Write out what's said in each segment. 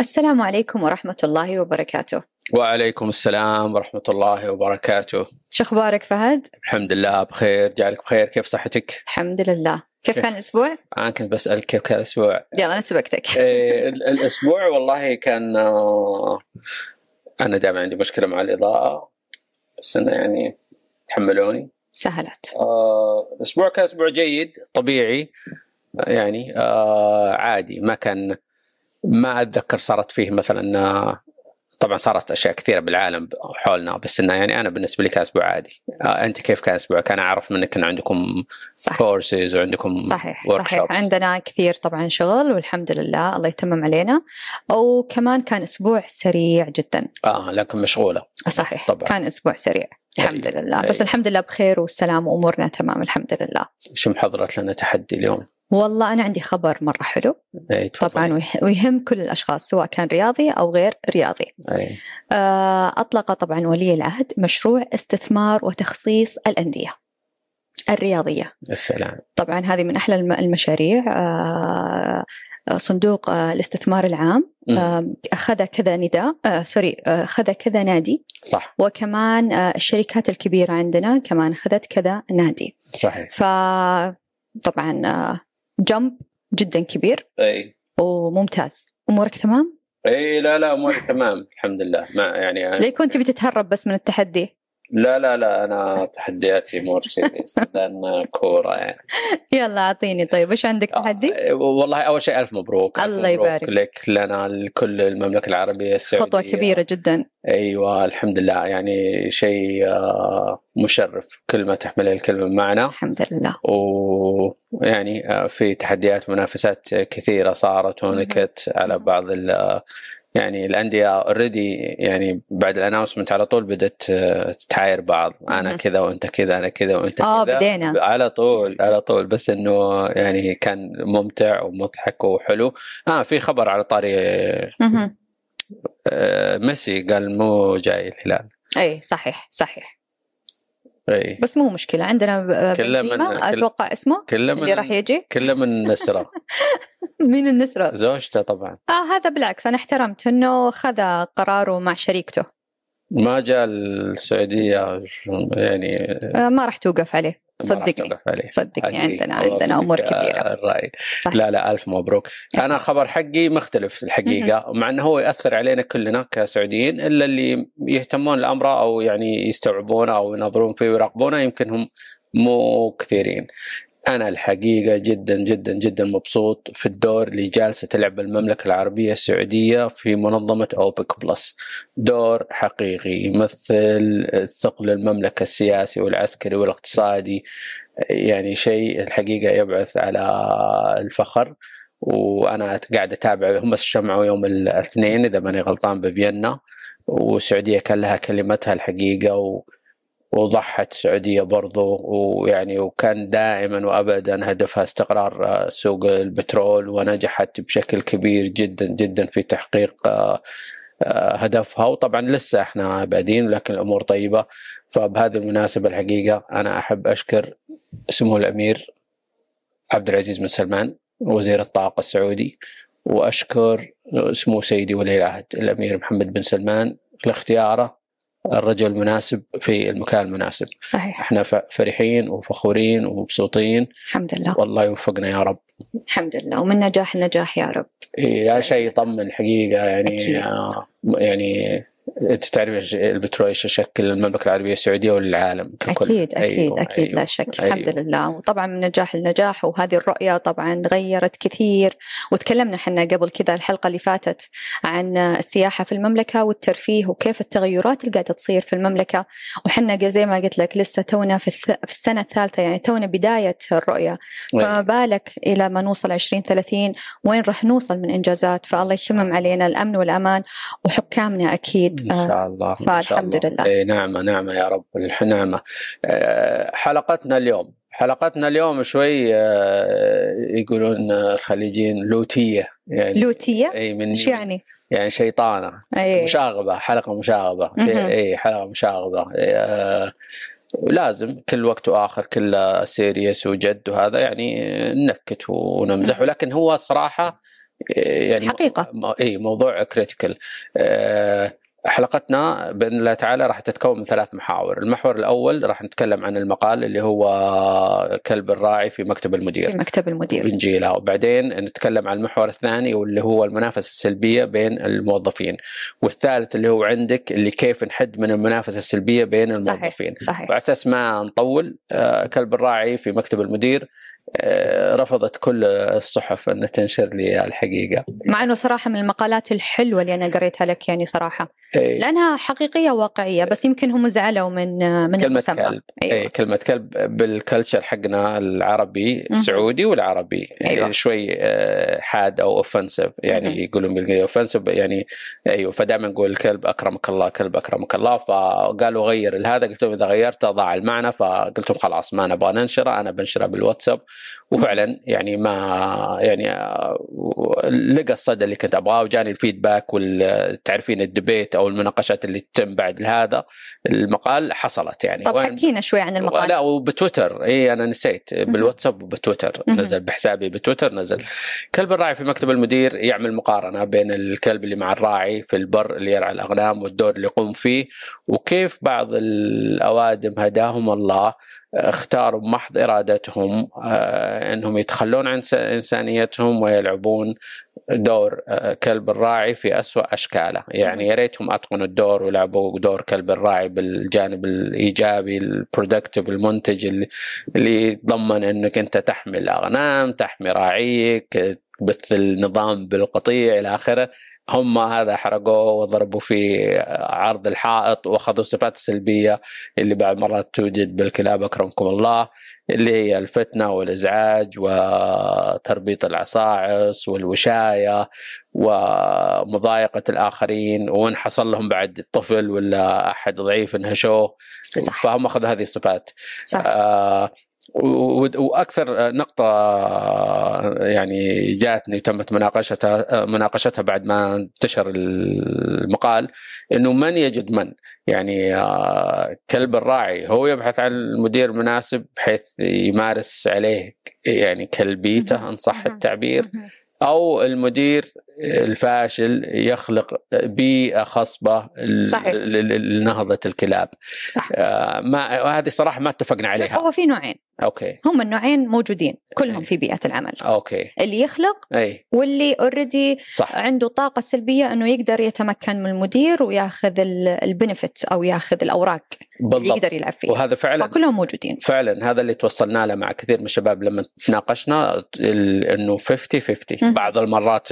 السلام عليكم ورحمة الله وبركاته. وعليكم السلام ورحمة الله وبركاته. شو أخبارك فهد؟ الحمد لله بخير. جعلك بخير. كيف صحتك؟ الحمد لله. كيف؟ كان الأسبوع؟ أنا كنت بسألك كيف كان الأسبوع. يلا أنا سبقتك. إيه، ال- الأسبوع والله كان آه، أنا دائما عندي مشكلة مع الإضاءة. بس أنا يعني تحملوني. سهلت. آه، الأسبوع كان أسبوع جيد طبيعي يعني آه، عادي. ما كان ما أتذكر صارت فيه مثلا طبعا صارت أشياء كثيرة بالعالم حولنا بس إنه يعني أنا بالنسبة لي كان أسبوع عادي آه، أنت كيف كان أسبوعك؟ أنا أعرف منك إن عندكم صح كورسز وعندكم صحيح. صحيح عندنا كثير طبعا شغل والحمد لله الله يتمم علينا وكمان كان أسبوع سريع جدا آه لكن مشغولة صحيح طبعاً. كان أسبوع سريع الحمد أي. لله بس أي. الحمد لله بخير والسلام وأمورنا تمام الحمد لله شو محضرت لنا تحدي اليوم؟ والله أنا عندي خبر مرة حلو. تفضلي. طبعا ويه- ويهم كل الأشخاص سواء كان رياضي أو غير رياضي. اي آه، أطلق طبعا ولي العهد مشروع استثمار وتخصيص الأندية الرياضية. يا سلام. طبعا هذه من أحلى الم- المشاريع. آه، صندوق آه، الاستثمار العام. أخذ كذا نداء. سوري أخذ كذا نادي. صح. وكمان الشركات الكبيرة عندنا كمان أخذت كذا نادي. صحيح. فطبعا آه، jump جدا كبير أي وممتاز أمورك تمام؟ أي لا لا أموري تمام الحمد لله ما يعني ليه كنت بتتهرب بس من التحدي؟ لا لا لا أنا تحدياتي more serious لأن كورة يعني. يلا أعطيني. طيب إيش عندك تحدي؟ آه، والله أول شيء ألف مبروك الله يبارك. لك لنا لكل المملكة العربية السعودية. خطوة كبيرة جدا. أيوه الحمد لله. يعني شيء آه، مشرف كل ما تحمل الكلمة معنى الحمد لله. ويعني آه، في تحديات منافسات كثيرة صارت ونكت على بعض ال يعني الأندية already يعني بعد ال announcement على طول بدأت آه، تتعاير بعض أنا. كذا وأنت كذا أنا كذا وأنت آه، كذا بدينا. على طول على طول بس إنه يعني كان ممتع ومضحك وحلو آه في خبر على طاري. آه، ميسي قال مو جاي الهلال أي صحيح صحيح إي. بس مو مشكلة عندنا كله من- أتوقع اسمه كله اللي راح من يجي. كله من نسرة مين النسرة. زوجته طبعا. آه هذا بالعكس أنا احترمت إنه خذ قراره مع شريكته. ما جاء السعودية يعني آه ما راح توقف عليه. صدقني صدقني. عندنا عندنا كثيرة الرأي صح لا لا ألف مبروك. أنا خبر حقي مختلف الحقيقة مع أنه هو يأثر علينا كلنا كسعوديين إلا اللي يهتمون الأمر أو يعني يستوعبونه أو ينظرون فيه ويراقبونه يمكن هم مو كثيرين. أنا الحقيقة جدا جدا جدا مبسوط في الدور اللي جالسة تلعب المملكة العربية السعودية في منظمة أوبك بلس. دور حقيقي يمثل ثقل المملكة السياسي والعسكري والاقتصادي يعني شيء الحقيقة يبعث على الفخر وأنا قاعد أتابع. هم شمعوا يوم الاثنين إذا ماني غلطان بفيينا والسعودية كان لها كلمتها الحقيقة و وضحت السعودية برضو ويعني وكان دائما وأبدا هدفها استقرار آه، سوق البترول ونجحت بشكل كبير جدا جدا في تحقيق آه، آه، هدفها. وطبعا لسه إحنا بادين لكن الأمور طيبة. فبهذه المناسبة الحقيقة أنا أحب أشكر سمو الأمير عبد العزيز بن سلمان وزير الطاقة السعودي وأشكر سمو سيدي ولي العهد الأمير محمد بن سلمان لاختياره. الرجل المناسب في المكان المناسب. صحيح. إحنا فرحين وفخورين ومبسوطين. الحمد لله. والله يوفقنا يا رب. الحمد لله. ومن نجاح لنجاح يا رب. يا شيء يطمن حقيقة يعني أكيد. آه، يعني أنت تعرف البترول إيش يشكل المملكة العربية السعودية والعالم ككل. أكيد أكيد أيوة، أكيد لا أيوة. شك أيوة. الحمد لله. وطبعا من نجاح لنجاح وهذه الرؤية طبعا غيرت كثير. وتكلمنا إحنا قبل كذا الحلقة اللي فاتت عن السياحة في المملكة والترفيه وكيف التغيرات اللي قاعدة تصير في المملكة. وحنا زي ما قلت لك لسه تونا في, الث... في السنة الثالثة يعني تونا بداية الرؤية. فما بالك إلى ما نوصل 2030 وين راح نوصل من إنجازات؟ فالله يتمم علينا الأمن والأمان. وحكامنا أكيد ان شاء الله إن شاء فالحمد الله. لله. إيه نعمة نعمة يا رب نعمة آه، حلقتنا اليوم حلقتنا اليوم شوي آه، يقولون الخليجيين لوتية يعني لوتية اي من إيش يعني؟ يعني شيطانة أي. مشاغبة حلقة مشاغبة مهم. اي حلقة مشاغبة آه، لازم كل وقت وآخر كله serious وجد وهذا يعني ننكت ونمزح ولكن هو صراحة يعني حقيقة اي موضوع critical حلقتنا بإذن الله تعالى راح تتكون من ثلاث محاور، المحور الأول راح نتكلم عن المقال اللي هو كلب الراعي في مكتب المدير. في مكتب المدير. بنجيلها وبعدين نتكلم عن المحور الثاني واللي هو المنافسة السلبية بين الموظفين، والثالث اللي هو عندك اللي كيف نحد من المنافسة السلبية بين الموظفين. صحيح صحيح. وعلى أساس ما نطول كلب الراعي في مكتب المدير آه، رفضت كل الصحف أن تنشر لي الحقيقة مع إنه صراحة من المقالات الحلوة اللي أنا قريتها لك يعني صراحة إيه. لأنها حقيقية واقعية بس يمكن هم زعلوا من من كلمة المسمى. كلب أيوة. أي كلمة كلب بال culture حقنا العربي السعودي والعربي يعني أيوة. شوي آه، حاد أو offensive يعني مم. يقولون بالانجليزي offensive يعني أيوه فدائما نقول الكلب أكرمك الله كلب أكرمك الله فقالوا غير هذا قلت لهم إذا غيرته ضاع المعنى فقلت لهم خلاص ما نبغى ننشره أنا بنشره بالواتساب وفعلا يعني ما يعني لقى الصدى اللي كنت أبغاه وجاني الفيدباك والتعرفين الدبيت أو المناقشات اللي تتم بعد هذا المقال حصلت يعني. طب حكينا شوي عن المقال. لا وبتويتر. إي أنا نسيت. بالواتساب وبتويتر. نزل بحسابي بتويتر نزل. كلب الراعي في مكتب المدير يعمل مقارنة بين الكلب اللي مع الراعي في البر اللي يرعى الأغنام والدور اللي يقوم فيه وكيف بعض الأوادم هداهم الله اختاروا بمحض إرادتهم آه، إنهم يتخلون عن إنسانيتهم ويلعبون دور آه، كلب الراعي في أسوأ أشكاله، يعني يا ريتهم أتقنوا الدور ولعبوا دور كلب الراعي بالجانب الإيجابي البرودكتيف المنتج اللي اللي يتضمن إنك أنت تحمي الأغنام، تحمي راعيك، تبث النظام بالقطيع إلى آخره، هم هذا حرقوه وضربوا في عرض الحائط وأخذوا الصفات السلبيه اللي بعض مرات توجد بالكلاب أكرمكم الله اللي هي الفتنة والإزعاج وتربيط العصاعص والوشاية ومضايقة الآخرين وإن حصل لهم بعد الطفل ولا أحد ضعيف انهشوه صح. فهم أخذوا هذه الصفات صح. آه وأكثر نقطة يعني جاتني تمت مناقشتها مناقشتها بعد ما انتشر المقال إنه من يجد من؟ يعني آه، كلب الراعي. هو يبحث عن المدير المناسب بحيث يمارس عليه يعني كلبيته إن صح التعبير أو المدير الفاشل يخلق بيئة خصبة صحيح. لنهضة الكلاب. صح. آه ما هذه صراحة ما اتفقنا عليها. هو في نوعين. أوكي. هم النوعين موجودين كلهم في بيئة العمل. okay. اللي يخلق أي. واللي already عنده طاقة سلبية إنه يقدر يتمكن من المدير وياخذ ال benefit أو ياخذ الأوراق بالضبط. يقدر يلعب فيها. وهذا فعلا فكلهم موجودين. فعلا هذا اللي توصلنا له مع كثير من الشباب لما تناقشنا إنه 50 50 بعض المرات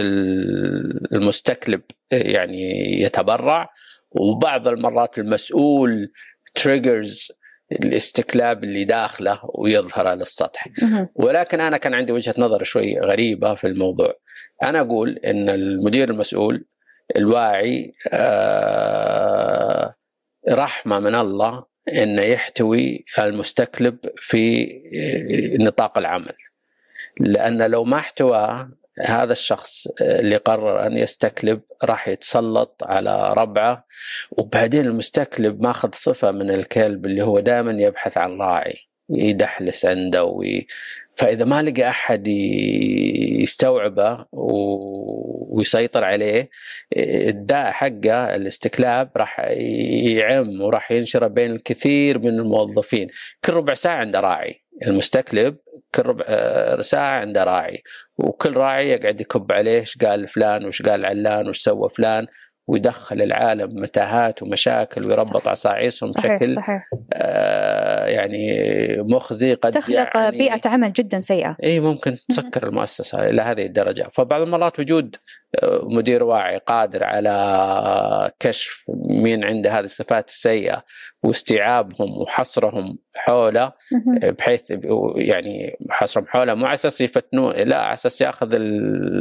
المستكلب يعني يتبرع. وبعض المرات المسؤول تريجرز الاستكلاب اللي داخله ويظهر على السطح. ولكن أنا كان عندي وجهة نظر شوي غريبة في الموضوع. أنا أقول إن المدير المسؤول الواعي آه رحمة من الله إنه يحتوي المستكلب في نطاق العمل. لأن لو ما احتواه هذا الشخص اللي قرر أن يستكلب راح يتسلط على ربعه وبعدين المستكلب ماخذ صفة من الكلب اللي هو دائما يبحث عن راعي يدحلس عنده وي... فإذا ما لقى أحد يستوعبه ويسيطر عليه الداء حقه الاستكلاب راح يعم وراح ينشره بين الكثير من الموظفين. كل ربع ساعة عنده راعي. المستكلب كل ربع آه، ساعة عنده راعي. وكل راعي يقعد يكب عليه إيش قال فلان وش قال علان وش سوى فلان ويدخل العالم متاهات ومشاكل ويربط عصاعيصهم بشكل صحيح. آه يعني مخزي قد تخلق يعني بيئة عمل جدا سيئة. اي ممكن تسكر المؤسسة إلى هذه الدرجة. فبعض المرات وجود مدير واعي قادر على كشف مين عنده هذه الصفات السيئة واستيعابهم وحصرهم حوله بحيث يعني حصرهم حوله مو على أساس يفتنون لا على أساس يأخذ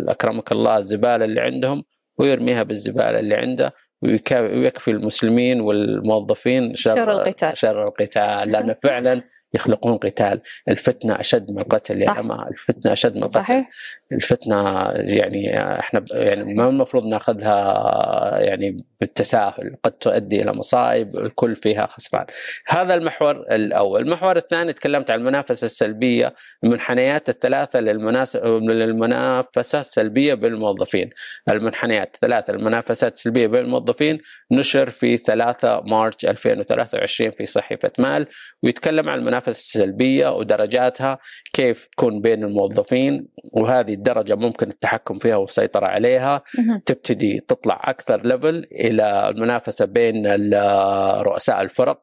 أكرمك الله الزبالة اللي عندهم ويرميها بالزبالة اللي عنده ويكفي المسلمين والموظفين شر, شر القتال. شر القتال. لأن فعلا يخلقون قتال. الفتنة أشد من القتل يا جماعة الفتنة أشد من القتل صحيح. الفتنة يعني إحنا يعني ما المفروض نأخذها يعني بالتساهل. قد تؤدي إلى مصائب الكل فيها خسران. هذا المحور الأول. المحور الثاني تكلمت عن المنافسة السلبية. المنحنيات الثلاثة للمنافسة السلبية بالموظفين المنحنيات الثلاثة المنافسات السلبية بين الموظفين. نشر في 3 مارس 2023 في صحيفة مال. ويتكلم عن المنافسه السلبيه ودرجاتها كيف تكون بين الموظفين وهذه الدرجة ممكن التحكم فيها والسيطرة عليها. تبتدي تطلع أكثر ليفل إلى المنافسه بين رؤساء الفرق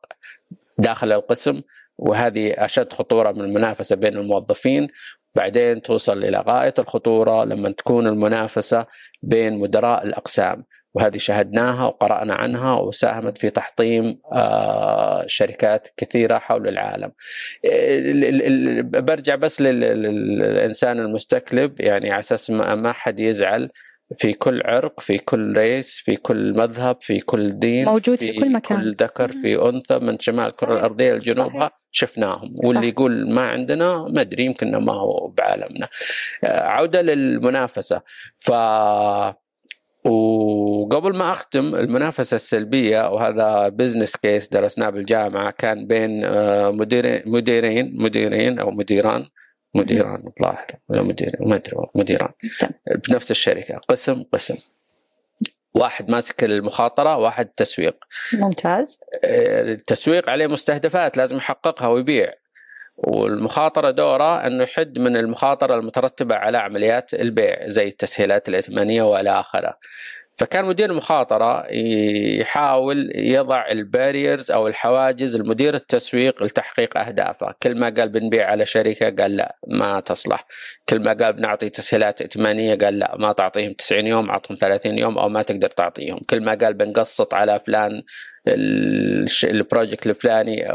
داخل القسم وهذه أشد خطورة من المنافسة بين الموظفين. بعدين توصل إلى غاية الخطورة لما تكون المنافسة بين مدراء الأقسام. وهذه شاهدناها وقرأنا عنها وساهمت في تحطيم آه، شركات كثيرة حول العالم. برجع بس للإنسان المستكلب يعني على أساس ما حد يزعل في كل عرق في كل ريس في كل مذهب في كل دين موجود في, في كل مكان. كل ذكر في أنثى من شمال الكرة الأرضية لجنوبها شفناهم. واللي صحيح. يقول ما عندنا ما أدري يمكن ما هو بعالمنا. آه، عودة للمنافسة. ف وقبل ما أختم المنافسة السلبية وهذا business case درسناه بالجامعة كان بين آه، مديرين مديرين مديرين أو مديران مديران الظاهر ولا مدير ما أدري مديران. بنفس الشركة قسم قسم. واحد ماسك المخاطرة واحد تسويق. ممتاز. آه، التسويق عليه مستهدفات لازم يحققها ويبيع. والمخاطرة دوره أنه يحد من المخاطرة المترتبة على عمليات البيع زي التسهيلات الائتمانية وإلى آخره. فكان مدير المخاطرة يحاول يضع الباريرز أو الحواجز المدير التسويق لتحقيق أهدافه. كل ما قال بنبيع على شركة قال لا ما تصلح. كل ما قال بنعطي تسهيلات ائتمانية قال لا ما تعطيهم 90 يوم عطهم 30 يوم أو ما تقدر تعطيهم. كل ما قال بنقسط على فلان ال project الفلاني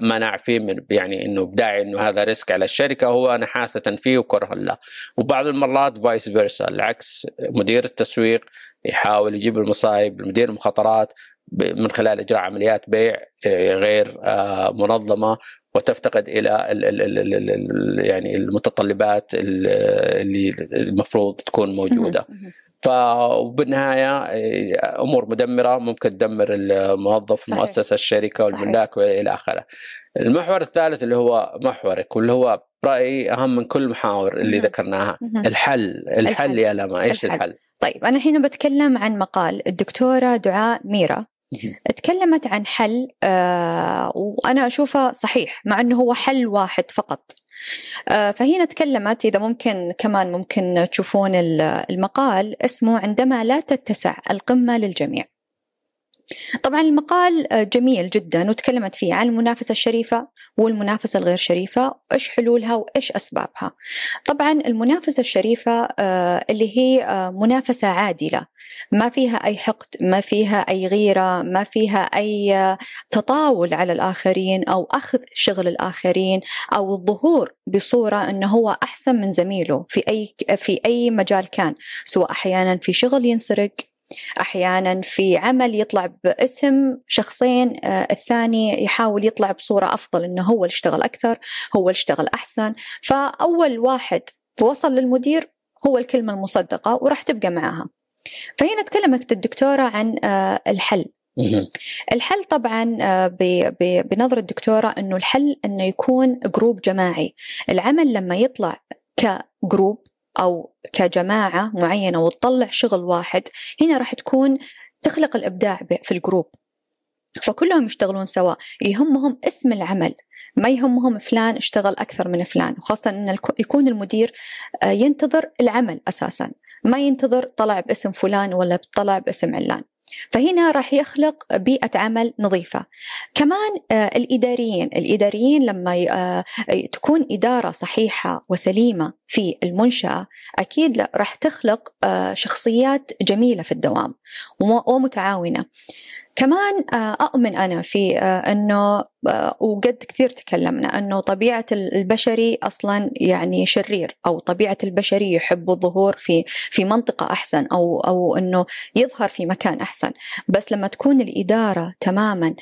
منع فيه من يعني إنه بداعي إنه هذا risk على الشركة هو نحاسه فيه وكره له وبعض المرات vice versa العكس مدير التسويق يحاول يجيب المصايب مدير المخاطرات من خلال إجراء عمليات بيع آه، غير آه، منظمة وتفتقد إلى يعني المتطلبات اللي المفروض تكون موجودة. فبالنهاية آه، أمور مدمرة ممكن تدمر الموظف صحيح. مؤسسة الشركة والملاك وإلى آخره. المحور الثالث اللي هو محورك واللي هو رأيي أهم من كل المحاور اللي ذكرناها الحل الحل, الحل يا لما إيش الحل. الحل؟ طيب أنا الحين بتكلم عن مقال الدكتورة دعاء ميرا تكلمت عن حل آه وأنا أشوفه صحيح مع إنه هو حل واحد فقط فهنا تكلمت إذا ممكن كمان ممكن تشوفون المقال اسمه عندما لا تتسع القمة للجميع. طبعا المقال جميل جدا وتكلمت فيه عن المنافسة الشريفة والمنافسة الغير شريفة وإيش حلولها وإيش أسبابها. طبعا المنافسة الشريفة آه، اللي هي آه، منافسة عادلة. ما فيها أي حقد ما فيها أي غيرة ما فيها أي آه، تطاول على الآخرين أو أخذ شغل الآخرين أو الظهور بصورة أنه هو أحسن من زميله في أي في أي مجال كان. سواء أحيانا في شغل ينسرق أحيانا في عمل يطلع باسم شخصين آه، الثاني يحاول يطلع بصورة أفضل إنه هو اللي اشتغل أكثر هو اللي اشتغل أحسن. فأول واحد وصل للمدير هو الكلمة المصدقة وراح تبقى معاها. فهنا تكلمت الدكتورة عن آه، الحل. الحل طبعا آه، بنظر الدكتورة أنه الحل أنه يكون جروب جماعي. العمل لما يطلع ك group أو كجماعة معينة وتطلع شغل واحد هنا راح تكون تخلق الإبداع في ال group. فكلهم يشتغلون سوا. يهمهم اسم العمل ما يهمهم فلان اشتغل أكثر من فلان وخاصة أن يكون المدير آه، ينتظر العمل أساسا. ما ينتظر طلع باسم فلان ولا طلع باسم علان. فهنا راح يخلق بيئة عمل نظيفة. كمان آه، الإداريين الإداريين لما آه، تكون إدارة صحيحة وسليمة في المنشأة أكيد راح تخلق آه، شخصيات جميلة في الدوام ومتعاونة. كمان آه، أؤمن أنا في آه، أنه آه، وقد كثير تكلمنا أنه طبيعة البشري أصلا يعني شرير أو طبيعة البشري يحب الظهور في في منطقة أحسن أو أو أنه يظهر في مكان أحسن. بس لما تكون الإدارة تماما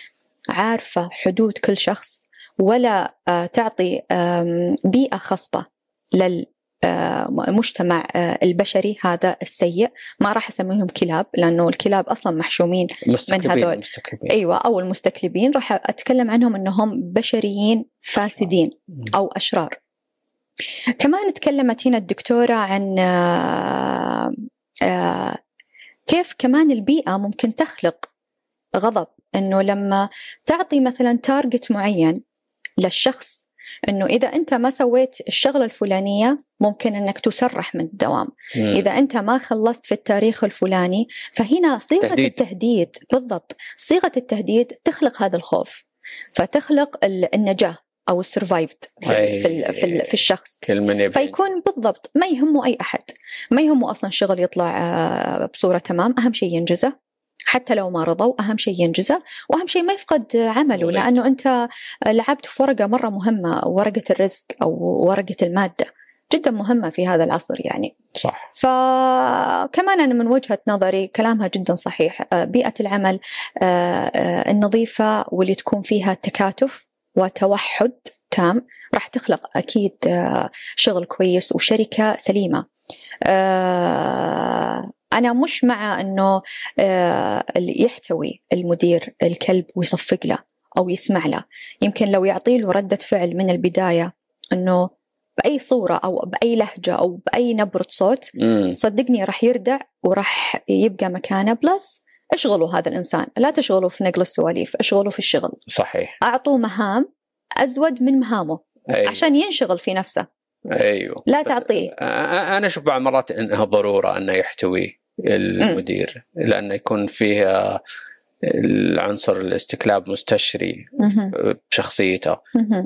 عارفة حدود كل شخص ولا تعطي بيئة خصبة المجتمع البشري هذا السيء. ما راح أسميهم كلاب لأنه الكلاب أصلا محشومين من هذول. مستكلبين. أيوه أو المستكلبين. راح أتكلم عنهم إنهم بشريين فاسدين أو أشرار. كمان تكلمت هنا الدكتورة عن آه، آه، كيف كمان البيئة ممكن تخلق غضب. إنه لما تعطي مثلا target معين للشخص إنه إذا أنت ما سويت الشغلة الفلانية ممكن إنك تسرح من الدوام. مم. إذا أنت ما خلصت في التاريخ الفلاني فهنا صيغة تهديد. التهديد بالضبط. صيغة التهديد تخلق هذا الخوف فتخلق النجاة أو ال survival في, في, في, في الشخص. فيكون بالضبط ما يهمه أي أحد. ما يهمه أصلا شغل يطلع آه، بصورة تمام أهم شيء ينجزه. حتى لو ما رضوا أهم شيء ينجزه وأهم شيء ما يفقد عمله لأنه أنت لعبت في ورقة مرة مهمة ورقة الرزق أو ورقة المادة. جدا مهمة في هذا العصر يعني. صح. فكمان أنا من وجهة نظري كلامها جدا صحيح. آه، بيئة العمل آه، النظيفة واللي تكون فيها تكاتف وتوحد تام راح تخلق أكيد آه، شغل كويس وشركة سليمة. آه، أنا مش مع أنه آه، يحتوي المدير الكلب ويصفق له أو يسمع له. يمكن لو يعطي له ردة فعل من البداية أنه بأي صورة أو بأي لهجة أو بأي نبرة صوت صدقني راح يردع وراح يبقى مكانه بلس اشغلوا هذا الإنسان. لا تشغلوا في نقل السواليف اشغلوا في الشغل. صحيح. أعطوه مهام أزود من مهامه أيوه. عشان ينشغل في نفسه. أيوه. لا تعطيه. أنا أشوف بعض المرات إنها ضرورة أنه يحتوي المدير م. لأنه يكون فيه العنصر الاستكلاب مستشري بشخصيته.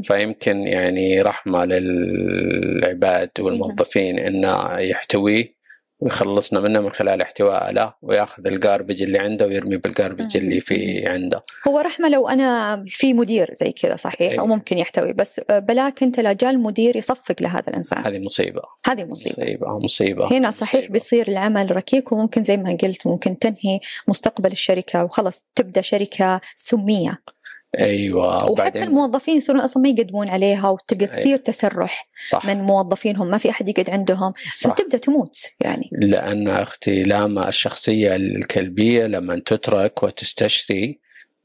فيمكن يعني رحمة للعباد والموظفين إنه يحتويه ويخلصنا منه من خلال احتواء له وياخذ ال garbage اللي عنده ويرمي بال garbage اللي في عنده. هو رحمة لو أنا في مدير زي كذا صحيح؟ أيوة. أو ممكن يحتوي بس بلاك أنت لا جاء المدير يصفق لهذا الإنسان. هذه مصيبة. هذه مصيبة. مصيبة مصيبة. هنا صحيح مصيبة. بيصير العمل ركيك وممكن زي ما قلت ممكن تنهي مستقبل الشركة وخلص تبدأ شركة سمية. أيوه وحتى الموظفين يصيرون أصلا ما يقدمون عليها وتلقى أيوة. كثير تسرح صح. من موظفينهم ما في أحد يقعد عندهم صح. فتبدا تموت يعني. لأن أختي لاما الشخصية الكلبية لما تترك وتستشري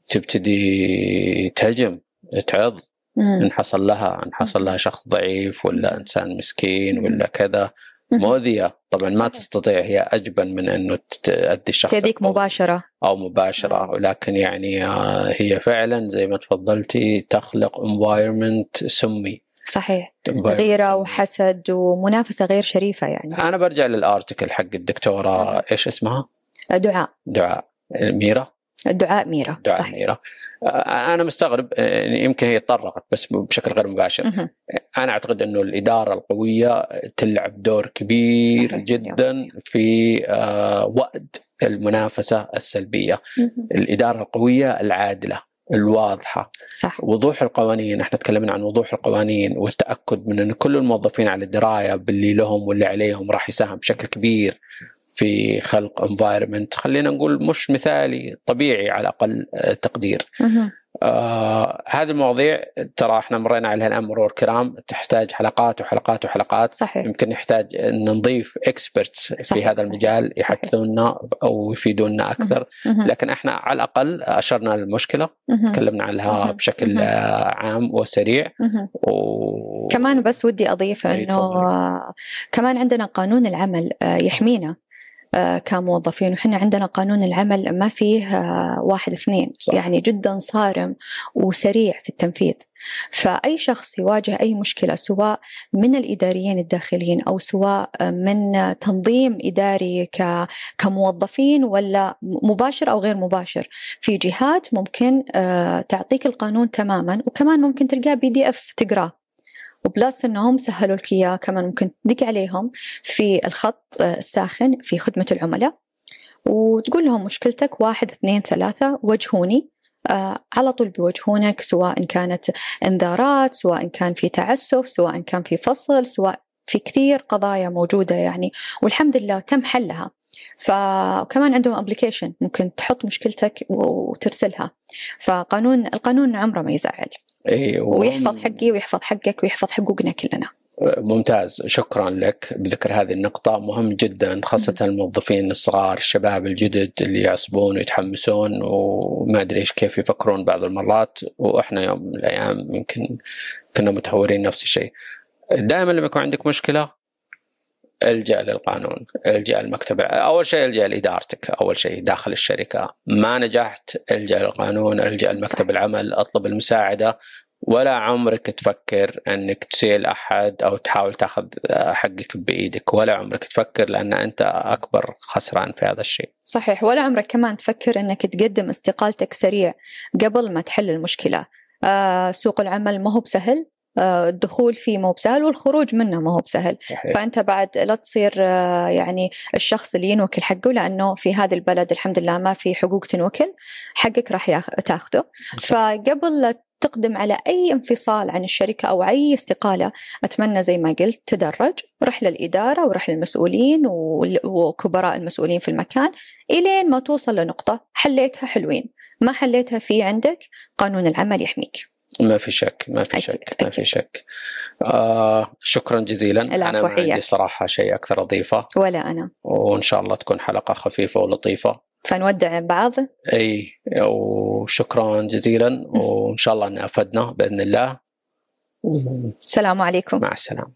تبتدي تهجم تعض. إن حصل لها إن حصل لها شخص ضعيف ولا إنسان مسكين ولا كذا. مؤذيه طبعا ما تستطيع هي أجبن من أنه تؤدي الشخص تأذيك مباشرة. أو مباشرة. ولكن يعني آه، هي فعلا زي ما تفضلتي تخلق انفايرمنت سمي. صحيح. غيرة وحسد ومنافسة غير شريفة يعني. أنا برجع للآرتكل حق الدكتورة إيش اسمها؟ دعاء. دعاء. ميرا؟ دعاء ميرا دعاء صحيح. ميرا أنا مستغرب يمكن هي تطرقت بس بشكل غير مباشر مه. أنا أعتقد إنه الإدارة القوية تلعب دور كبير صحيح. جدا في آه، وأد المنافسة السلبية مه. الإدارة القوية العادلة الواضحة صح وضوح القوانين إحنا تكلمنا عن وضوح القوانين والتأكد من إن كل الموظفين على درايه باللي لهم واللي عليهم راح يساهم بشكل كبير في خلق environment خلينا نقول مش مثالي طبيعي على أقل آه، تقدير. آه هذه المواضيع ترى إحنا مرينا عليها الآن مرور كرام. تحتاج حلقات وحلقات وحلقات. صحيح. يمكن نحتاج أن نضيف experts في هذا المجال يحدثونا أو يفيدونا أكثر. لكن إحنا على الأقل أشرنا للمشكلة. تكلمنا عنها بشكل عام وسريع. و... كمان بس ودي أضيف إنه كمان عندنا قانون العمل آه، يحمينا. كموظفين. وحنا عندنا قانون العمل ما فيه آه، واحد اثنين. صح. يعني جدا صارم وسريع في التنفيذ. فأي شخص يواجه أي مشكلة سواء من الإداريين الداخليين أو سواء من تنظيم إداري كموظفين ولا مباشر أو غير مباشر. في جهات ممكن آه، تعطيك القانون تماما وكمان ممكن تلقاه بي دي إف تقراه. و plus إنهم سهلوا لك اياه كمان ممكن تدق عليهم في الخط آه، الساخن في خدمة العملاء. وتقول لهم مشكلتك واحد اثنين ثلاثة وجهوني آه على طول بيوجهونك سواء كانت إنذارات سواء كان في تعسف سواء كان في فصل سواء في كثير قضايا موجودة يعني. والحمد لله تم حلها. فكمان عندهم application ممكن تحط مشكلتك وترسلها. فقانون القانون عمره ما يزعل. اي ويحفظ حقي ويحفظ حقك ويحفظ حقوقنا كلنا. ممتاز شكرا لك بذكر هذه النقطة مهم جدا خاصة الموظفين الصغار الشباب الجدد اللي يعصبون ويتحمسون وما أدري إيش كيف يفكرون بعض المرات وإحنا يوم من الأيام يمكن كنا متهورين نفس الشيء. دائما لما يكون عندك مشكلة إلجأ للقانون إلجأ المكتب أول شيء إلجأ لإدارتك أول شيء داخل الشركة. ما نجحت إلجأ للقانون إلجأ لمكتب العمل أطلب المساعدة. ولا عمرك تفكر إنك تسيل أحد أو تحاول تأخذ حقك بإيدك. ولا عمرك تفكر لأن أنت أكبر خسران في هذا الشيء. صحيح. ولا عمرك كمان تفكر إنك تقدم استقالتك سريع قبل ما تحل المشكلة. آه سوق العمل ما هو بسهل. الدخول فيه مو بسهل والخروج منه ما هو بسهل. صحيح. فأنت بعد لا تصير آه، يعني الشخص اللي ينوكل حقه لأنه في هذا البلد الحمد لله ما في حقوق تنوكل حقك راح تاخذه فقبل تقدم على أي انفصال عن الشركة أو أي استقالة أتمنى زي ما قلت تدرج رح للإدارة ورح للمسؤولين وكبراء المسؤولين في المكان إلين ما توصل لنقطة حليتها حلوين. ما حليتها في عندك قانون العمل يحميك. ما في شك ما في شك أكيد. ما في شك. آه شكرا جزيلا. أنا ما عندي صراحة شيء أكثر أضيفه. ولا أنا. وإن شاء الله تكون حلقة خفيفة ولطيفة. فنودع بعض. إي وشكرا جزيلا. وإن شاء الله ان افدنا بإذن الله. السلام عليكم. مع السلامة.